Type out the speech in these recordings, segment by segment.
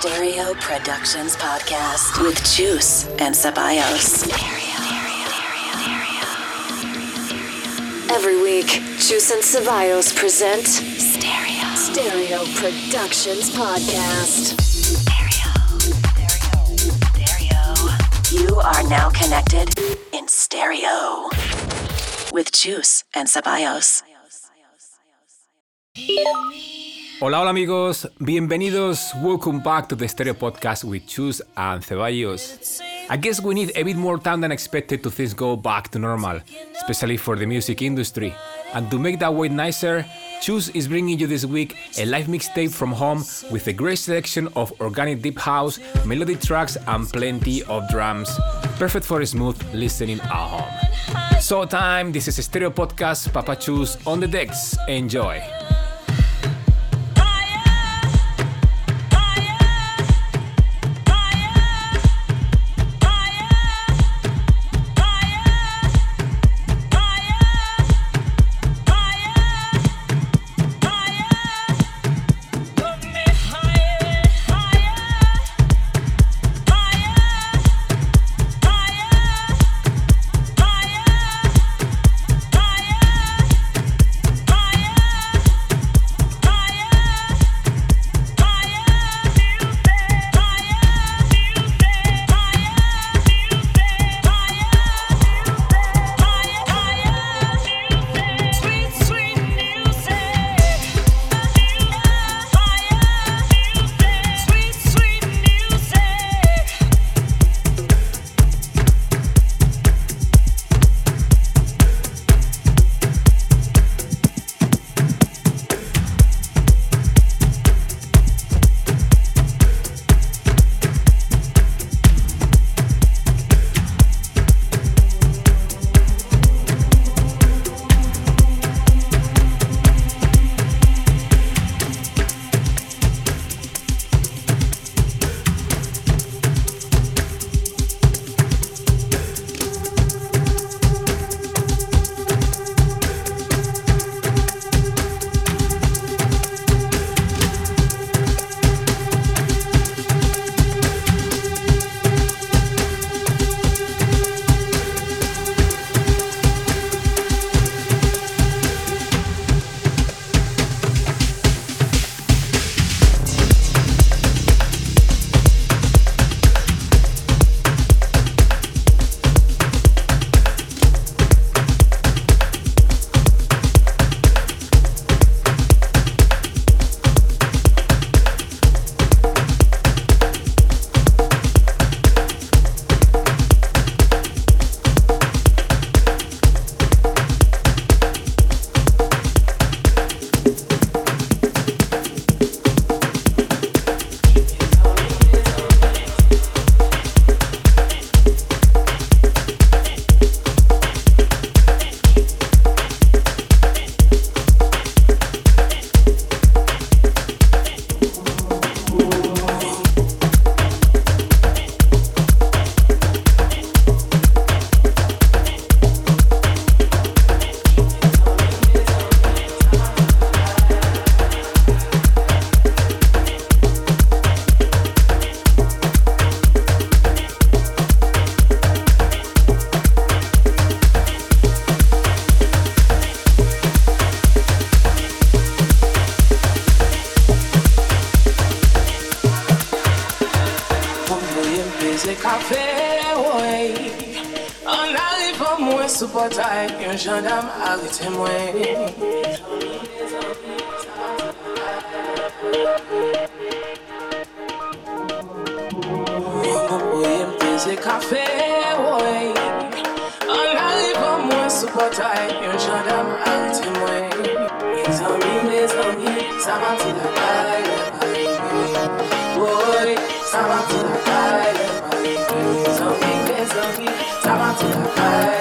Stereo Productions podcast with Chus and Ceballos. Every week, Chus and Ceballos present Stereo Stereo Productions podcast. You are now connected in stereo with Chus and Ceballos. Hola, hola amigos, bienvenidos. Welcome back to the Stereo Podcast with Chus and Ceballos. I guess we need a bit more time than expected to things go back to normal, especially for the music industry. And to make that wait nicer, Chus is bringing you this week a live mixtape from home with a great selection of organic deep house, melody tracks, and plenty of drums. Perfect for smooth listening at home. So, time, this is a Stereo Podcast, Papa Chus on the decks. Enjoy. Gendarme arrêtez-moi. Voyez me baiser café, ouais. En arrivant, moi, sous portail, un gendarme arrêtez-moi. Les amis, les amis, ça va te la caille, ouais. Ça va te la caille, les amis, les amis, ça va te la caille.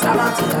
Ça m'a dit la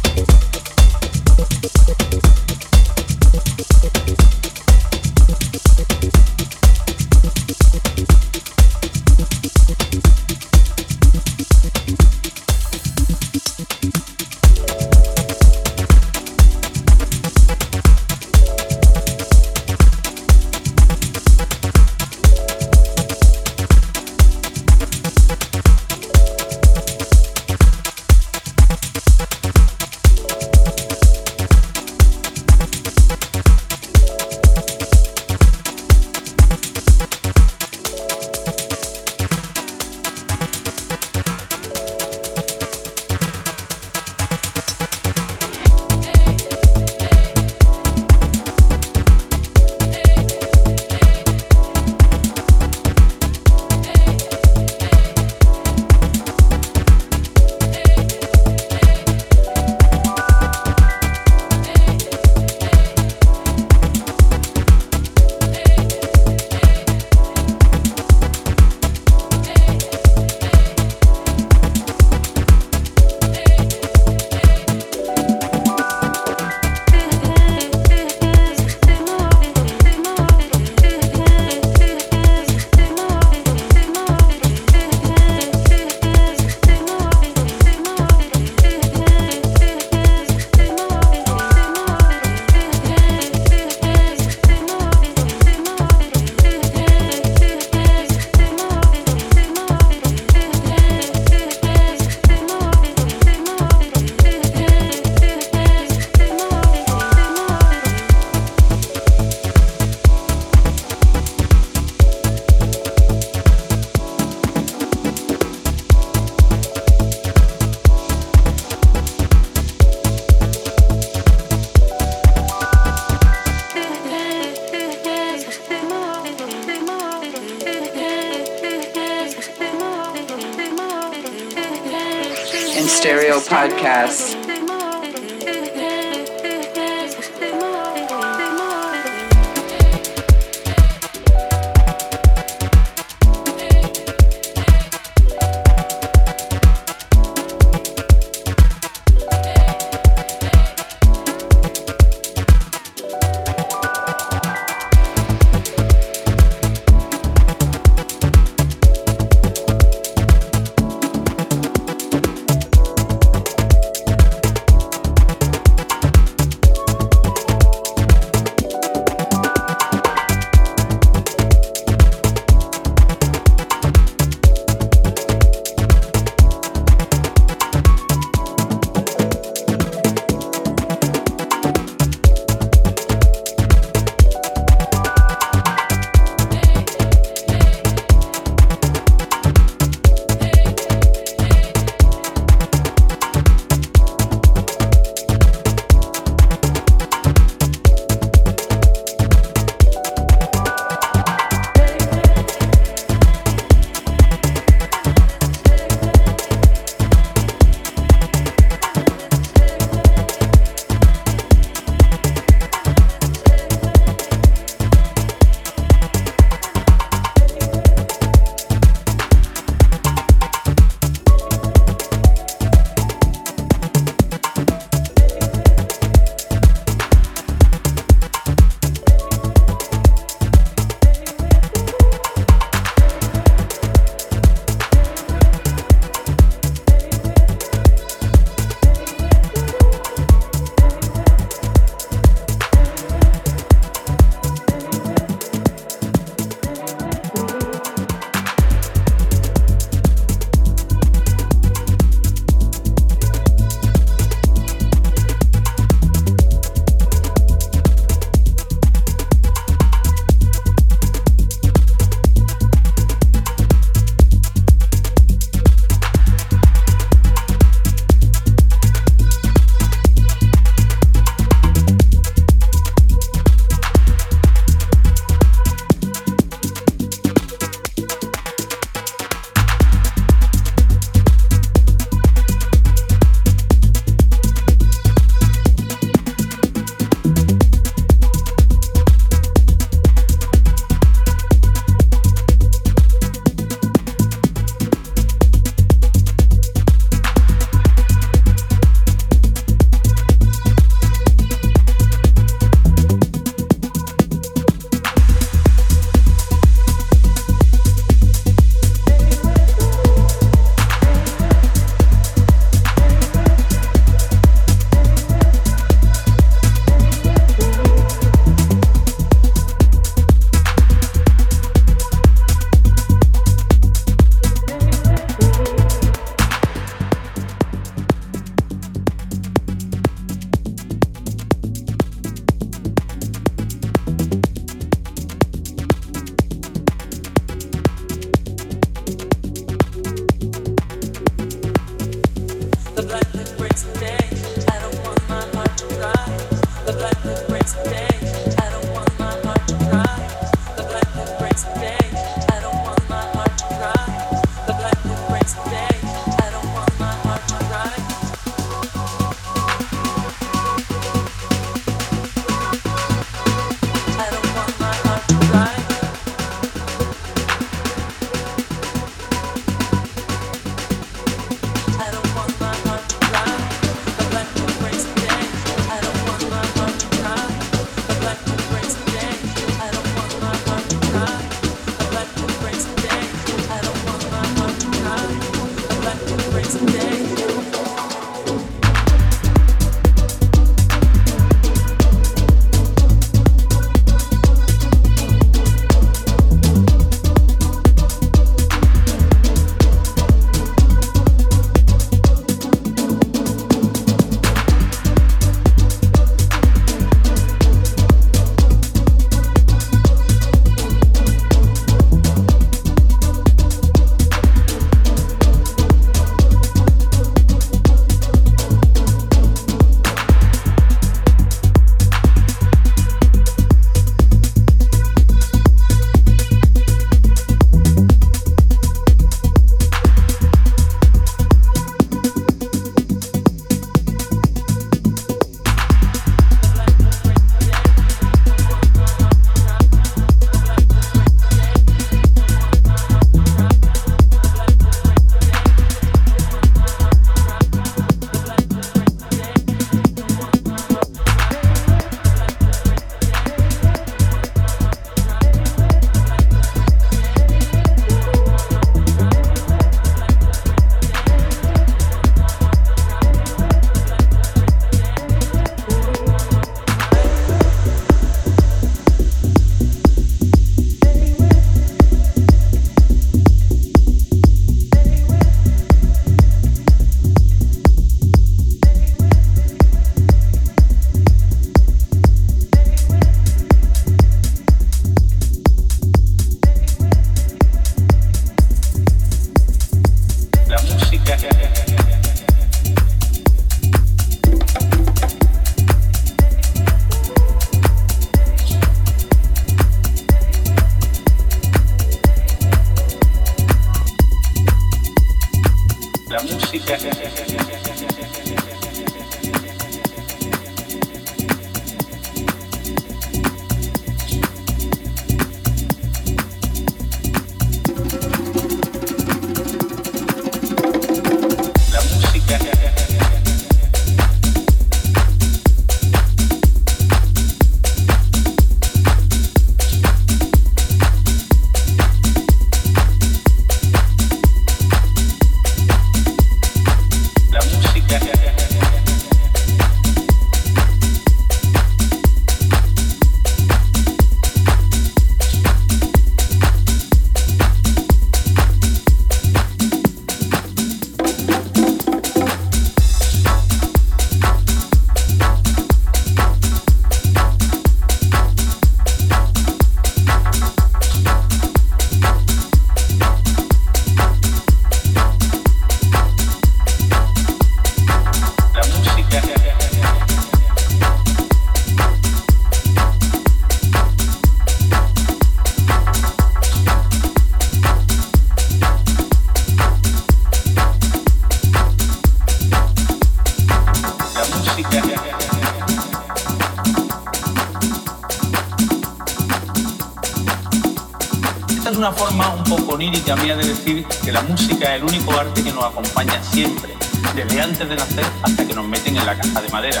a mí de decir que la música es el único arte que nos acompaña siempre, desde antes de nacer hasta que nos meten en la caja de madera.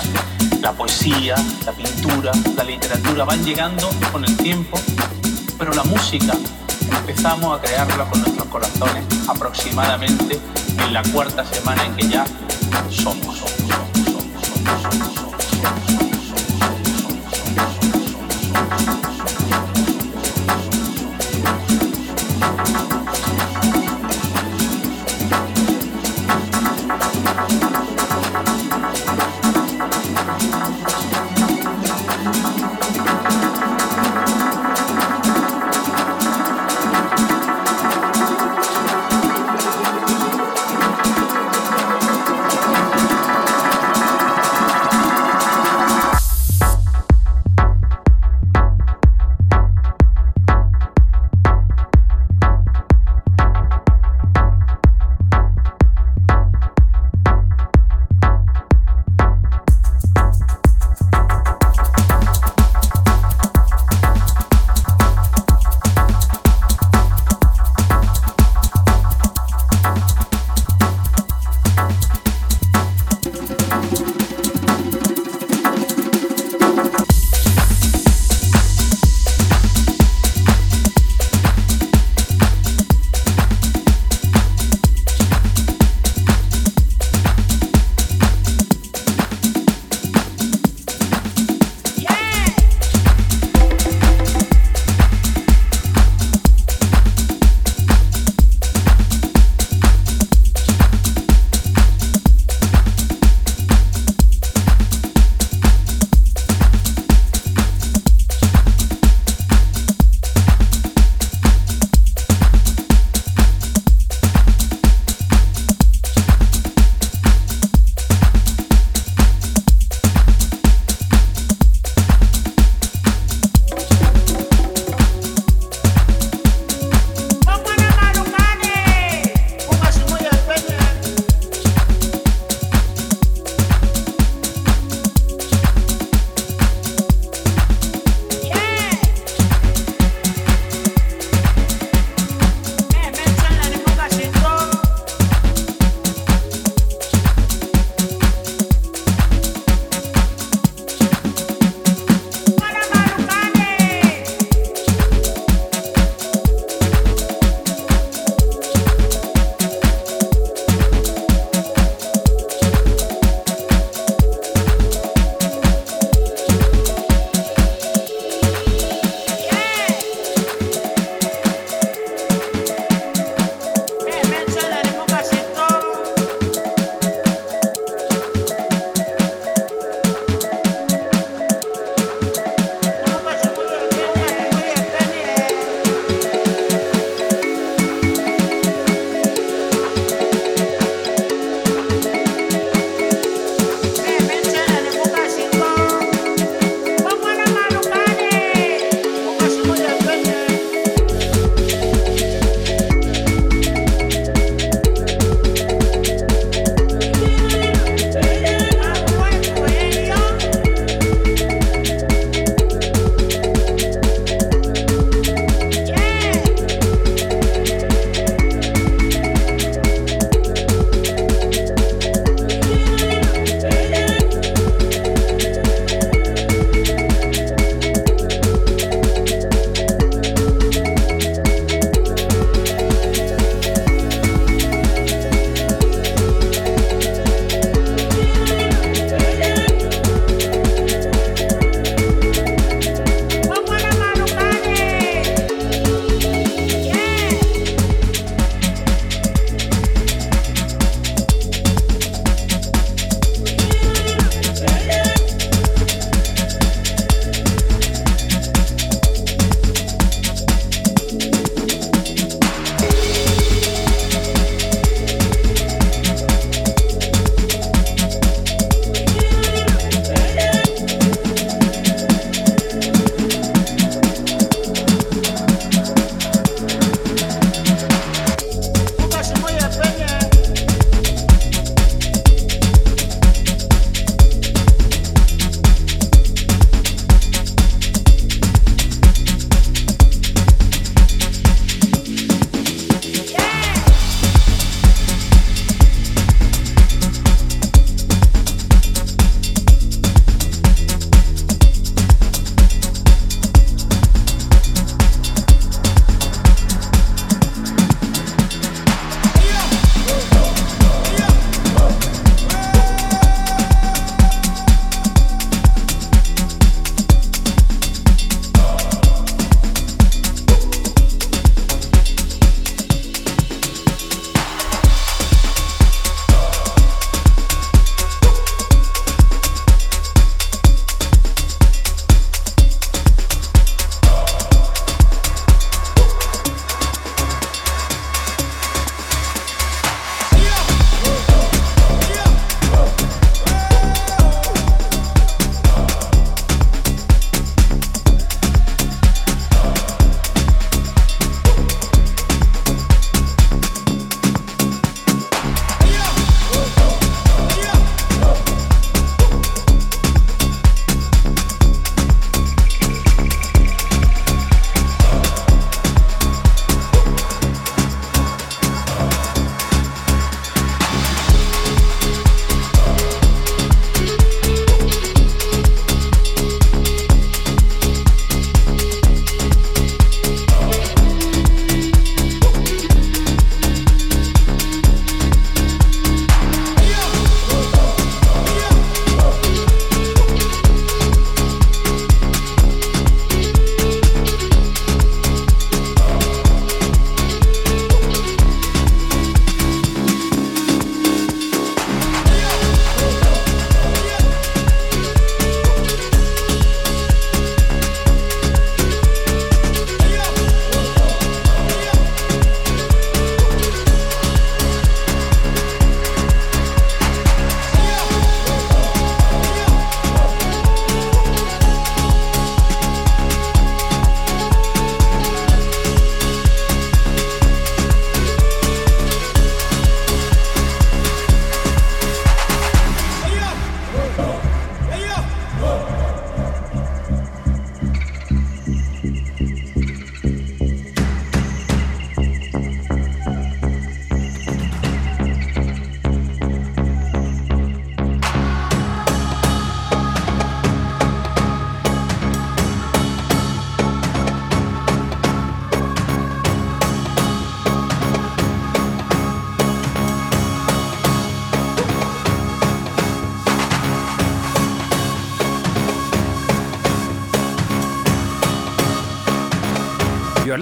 La poesía, la pintura, la literatura van llegando con el tiempo, pero la música empezamos a crearla con nuestros corazones aproximadamente en la cuarta semana en que ya somos. You are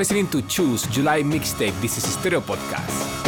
listening to Chus July Mixtape. This is Stereo Podcast.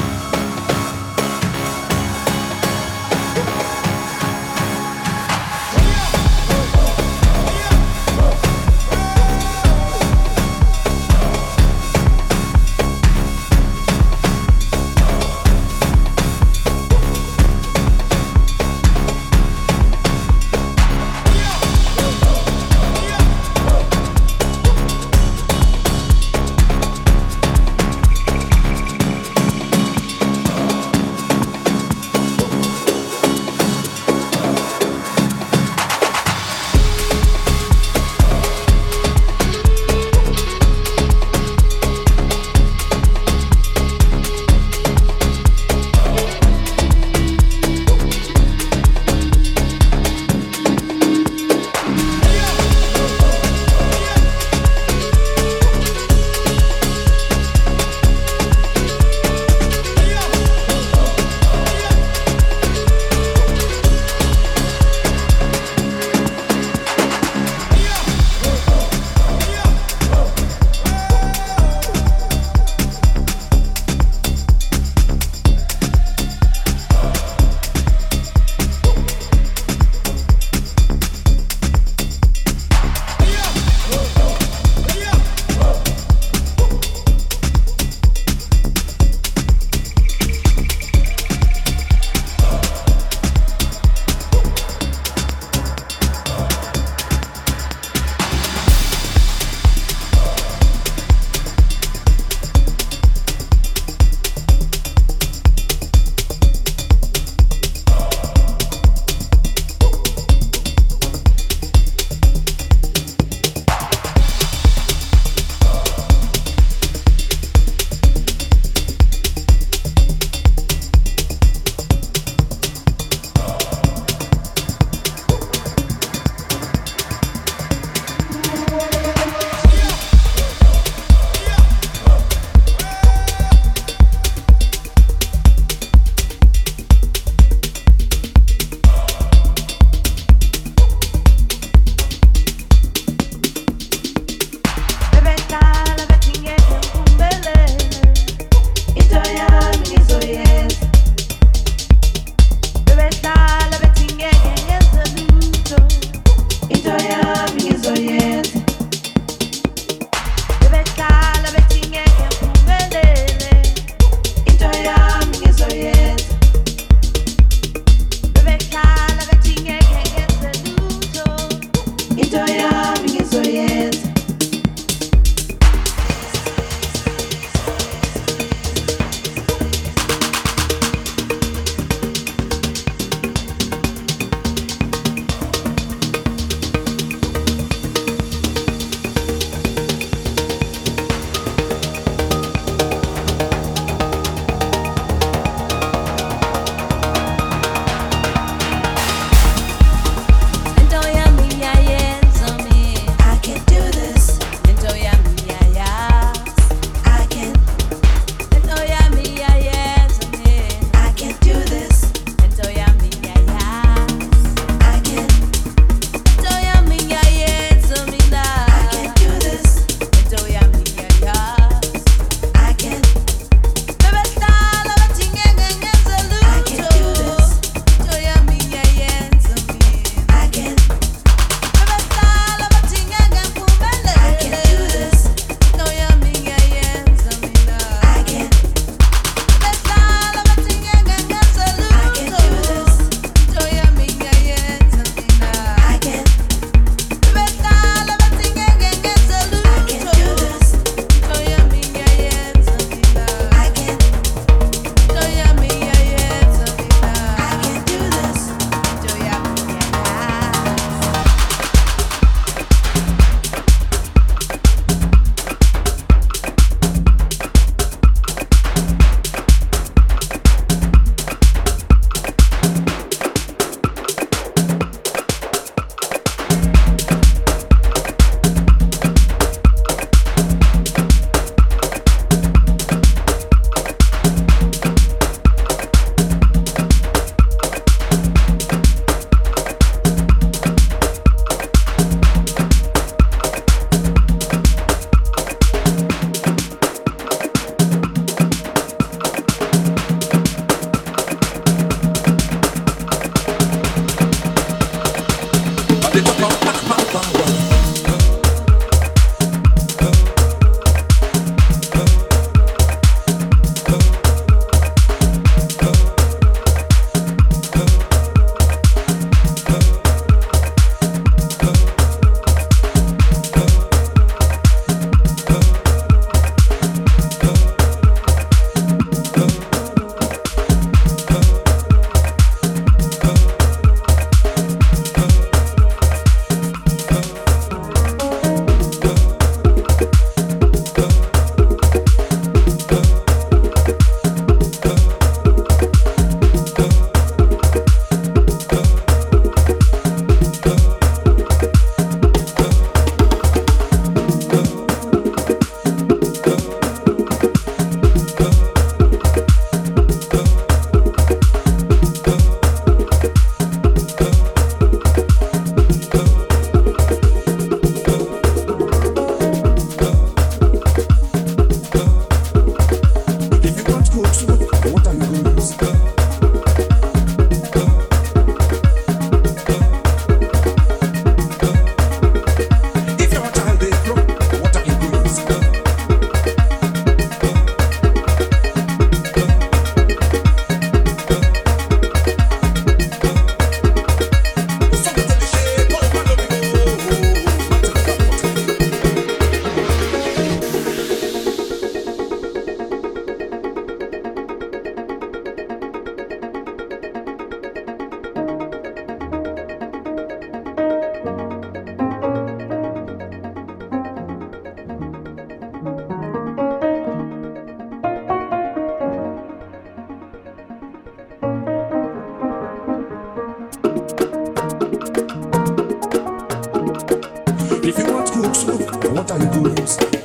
What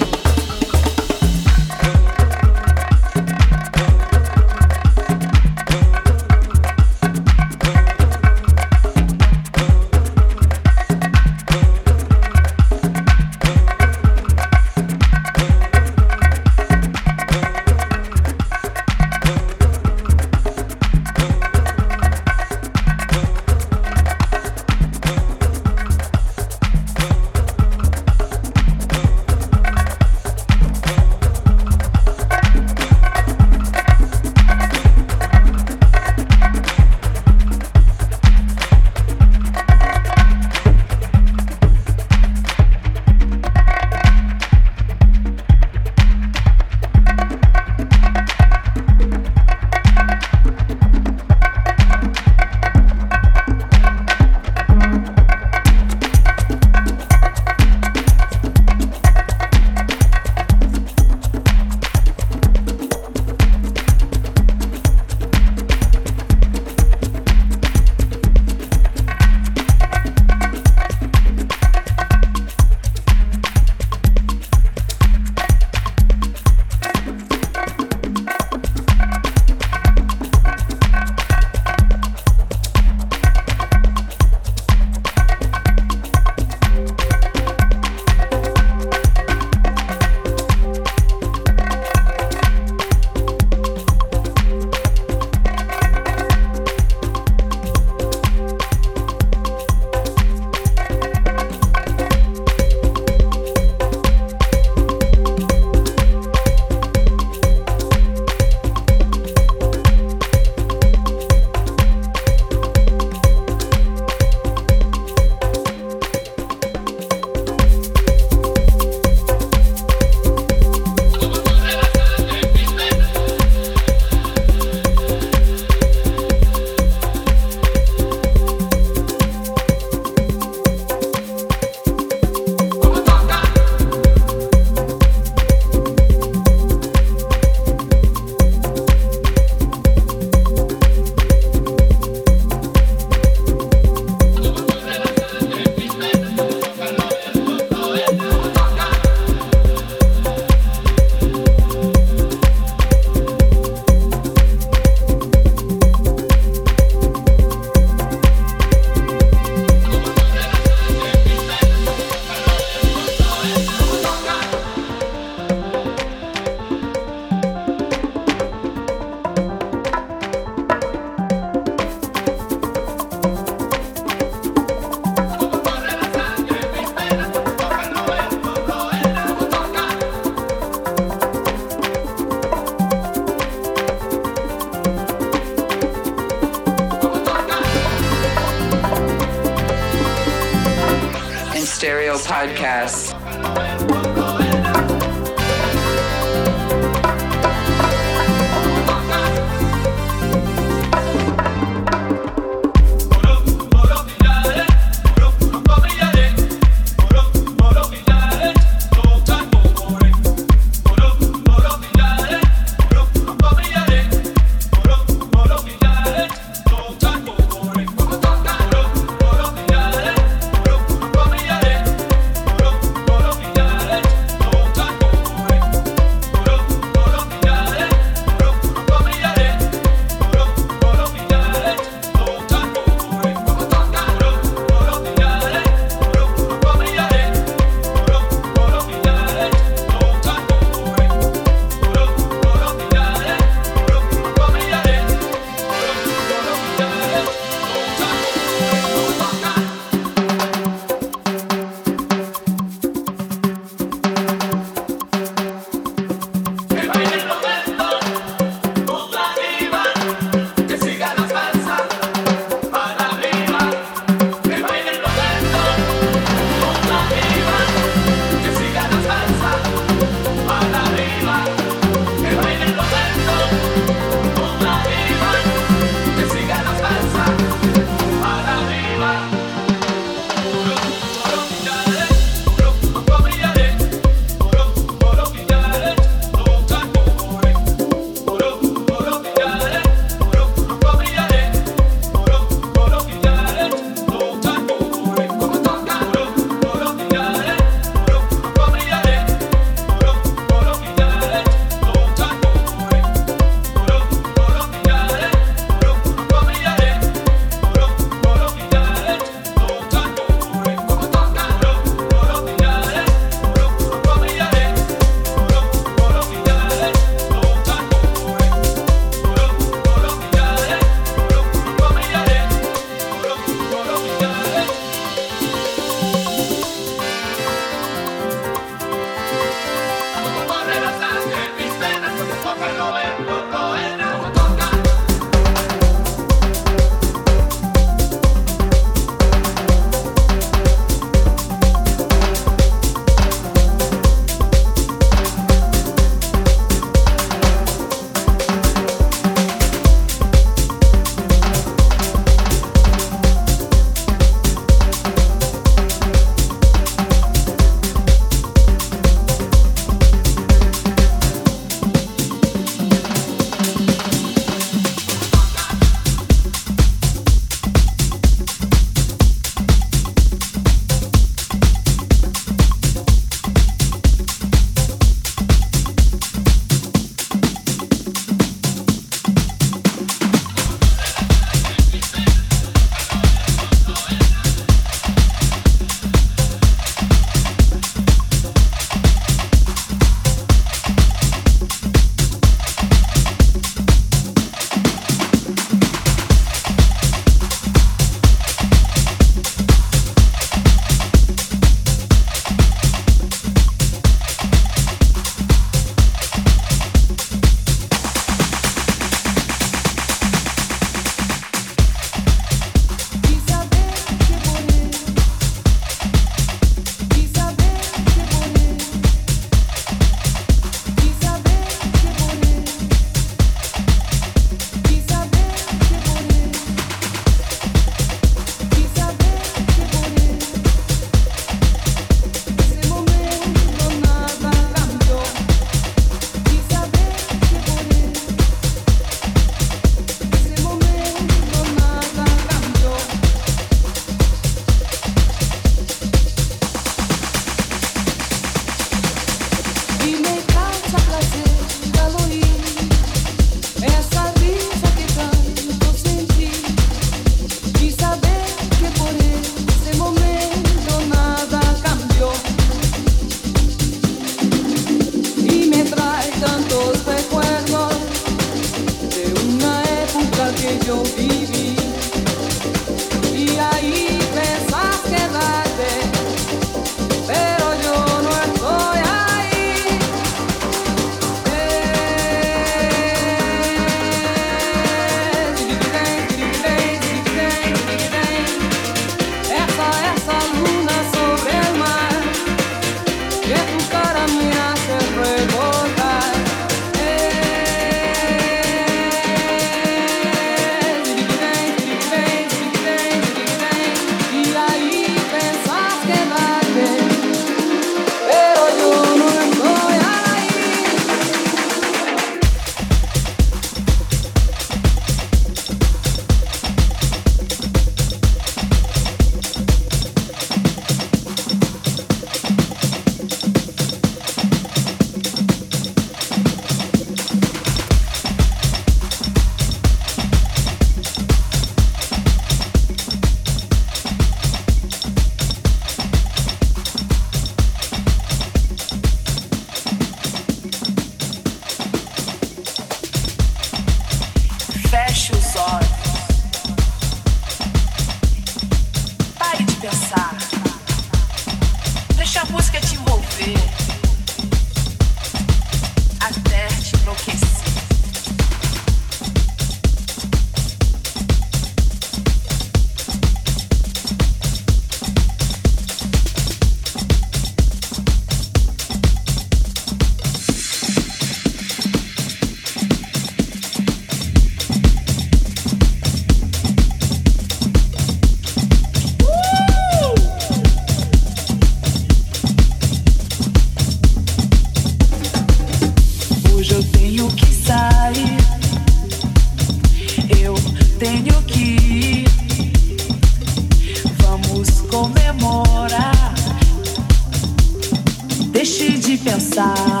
are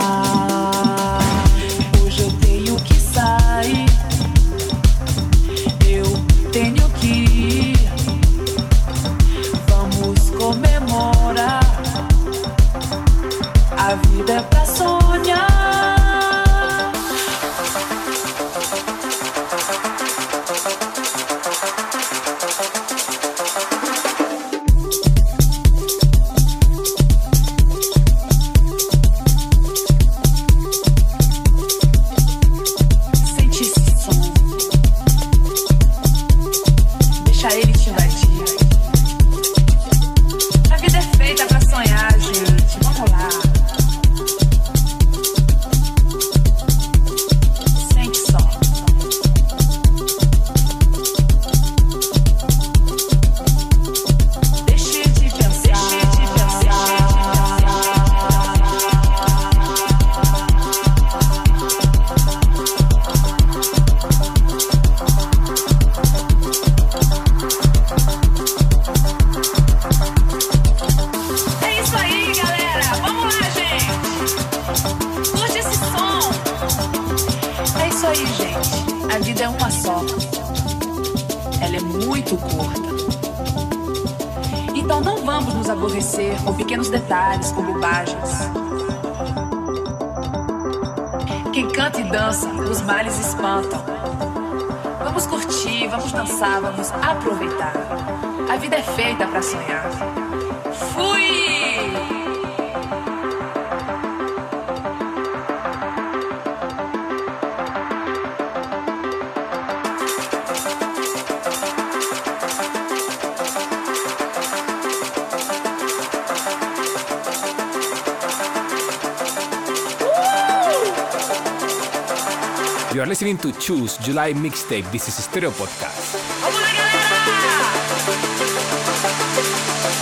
you are listening to Chus July Mixtape. This is Stereo Podcast.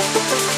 Oh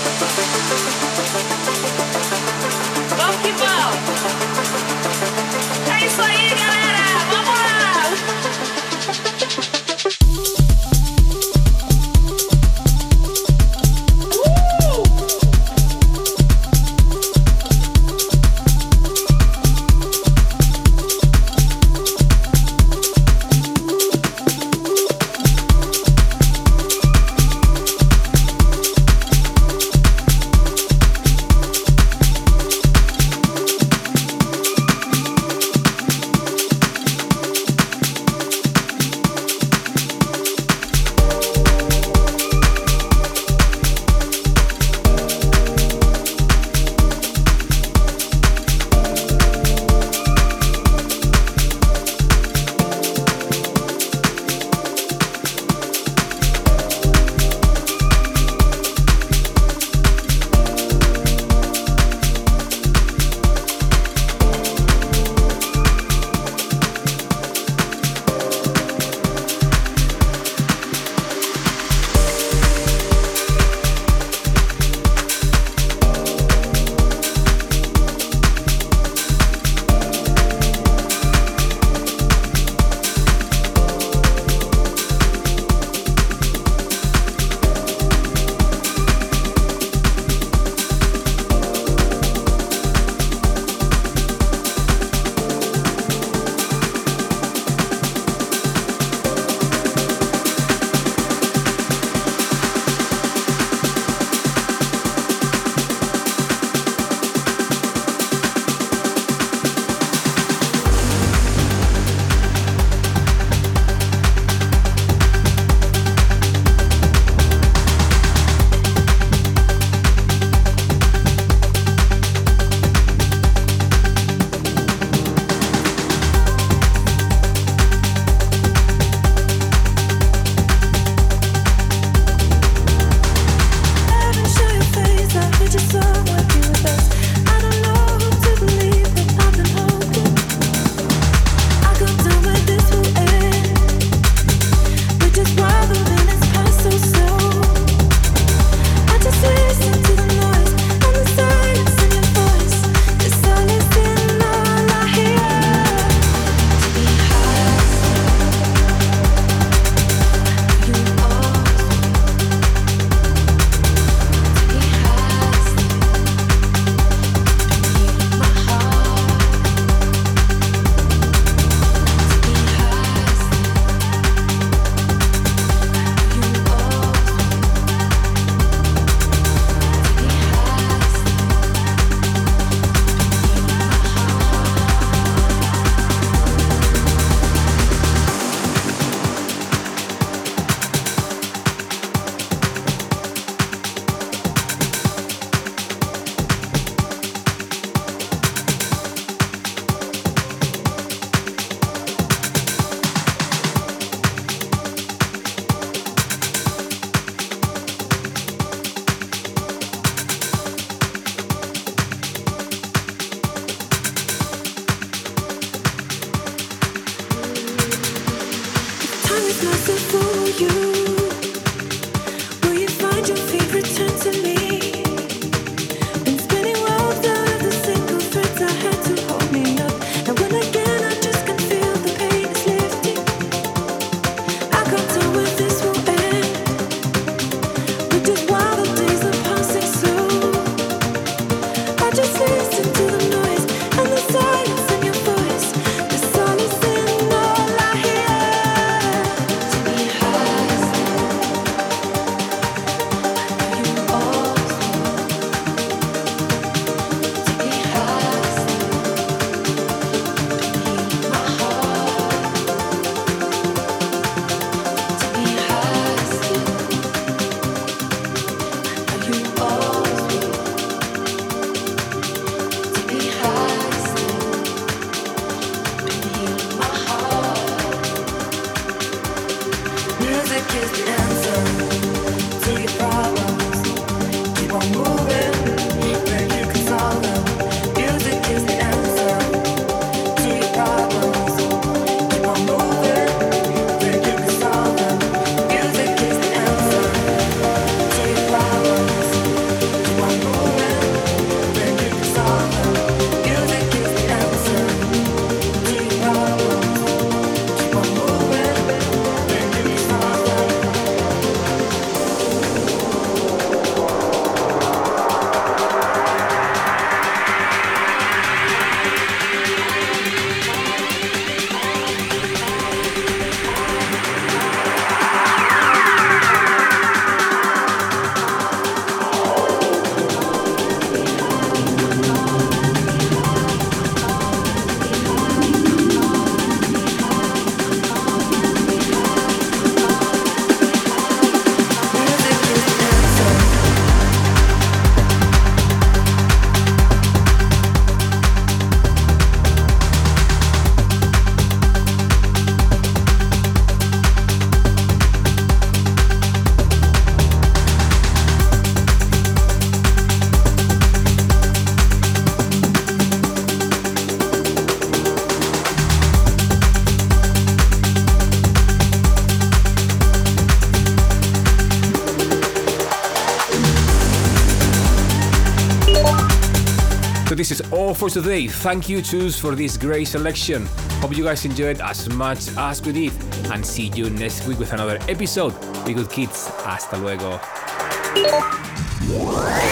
for today. Thank you, Chus, for this great selection. Hope you guys enjoyed as much as we did. And see you next week with another episode. Be good, kids. Hasta luego.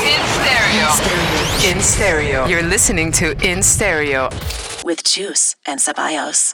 In stereo. In stereo. You're listening to In Stereo with Chus and Ceballos.